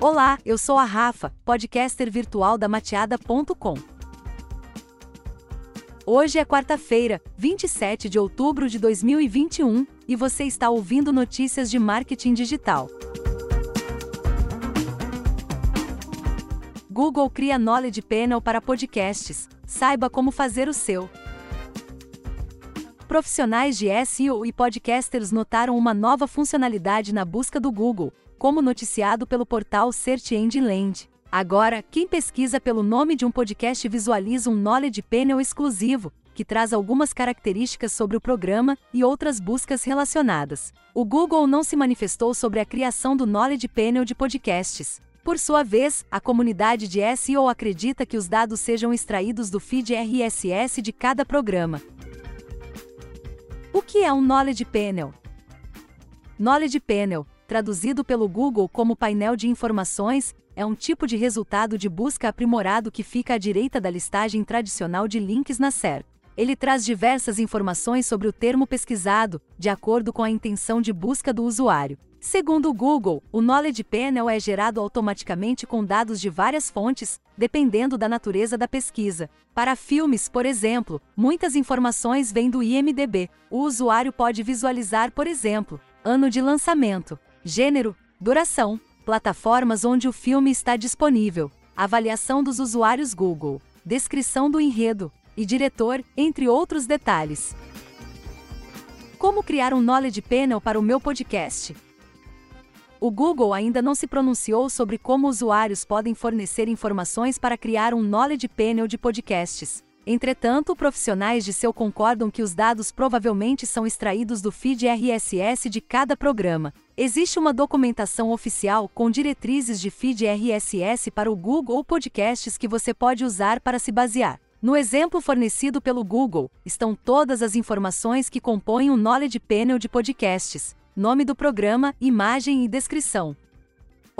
Olá, eu sou a Rafa, podcaster virtual da mateada.com. Hoje é quarta-feira, 27 de outubro de 2021, e você está ouvindo notícias de marketing digital. Google cria Knowledge Panel para podcasts. Saiba como fazer o seu. Profissionais de SEO e podcasters notaram uma nova funcionalidade na busca do Google, como noticiado pelo portal Search Engine Land. Agora, quem pesquisa pelo nome de um podcast visualiza um Knowledge Panel exclusivo, que traz algumas características sobre o programa e outras buscas relacionadas. O Google não se manifestou sobre a criação do Knowledge Panel de podcasts. Por sua vez, a comunidade de SEO acredita que os dados sejam extraídos do feed RSS de cada programa. O que é um Knowledge Panel? Knowledge Panel, traduzido pelo Google como painel de informações, é um tipo de resultado de busca aprimorado que fica à direita da listagem tradicional de links na SERP. Ele traz diversas informações sobre o termo pesquisado, de acordo com a intenção de busca do usuário. Segundo o Google, o Knowledge Panel é gerado automaticamente com dados de várias fontes, dependendo da natureza da pesquisa. Para filmes, por exemplo, muitas informações vêm do IMDb. O usuário pode visualizar, por exemplo, ano de lançamento, gênero, duração, plataformas onde o filme está disponível, avaliação dos usuários Google, descrição do enredo e diretor, entre outros detalhes. Como criar um Knowledge Panel para o meu podcast? O Google ainda não se pronunciou sobre como usuários podem fornecer informações para criar um Knowledge Panel de podcasts. Entretanto, profissionais de seu concordam que os dados provavelmente são extraídos do feed RSS de cada programa. Existe uma documentação oficial com diretrizes de feed RSS para o Google Podcasts que você pode usar para se basear. No exemplo fornecido pelo Google, estão todas as informações que compõem o Knowledge Panel de podcasts nome do programa, imagem e descrição.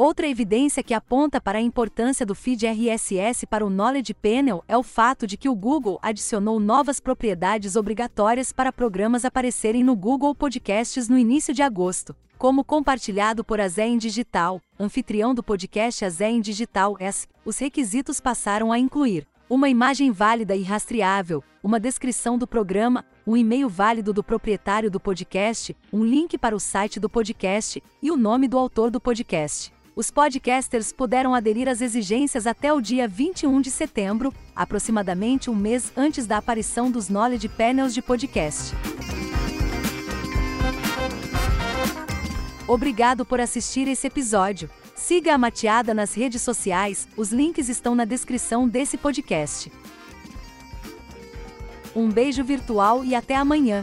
Outra evidência que aponta para a importância do feed RSS para o Knowledge Panel é o fato de que o Google adicionou novas propriedades obrigatórias para programas aparecerem no Google Podcasts no início de agosto, como compartilhado por Azem Digital, anfitrião do podcast Azem Digital S. Os requisitos passaram a incluir uma imagem válida e rastreável, uma descrição do programa, um e-mail válido do proprietário do podcast, um link para o site do podcast e o nome do autor do podcast. Os podcasters puderam aderir às exigências até o dia 21 de setembro, aproximadamente um mês antes da aparição dos Knowledge Panels de podcast. Obrigado por assistir esse episódio. Siga a Mateada nas redes sociais, os links estão na descrição desse podcast. Um beijo virtual e até amanhã!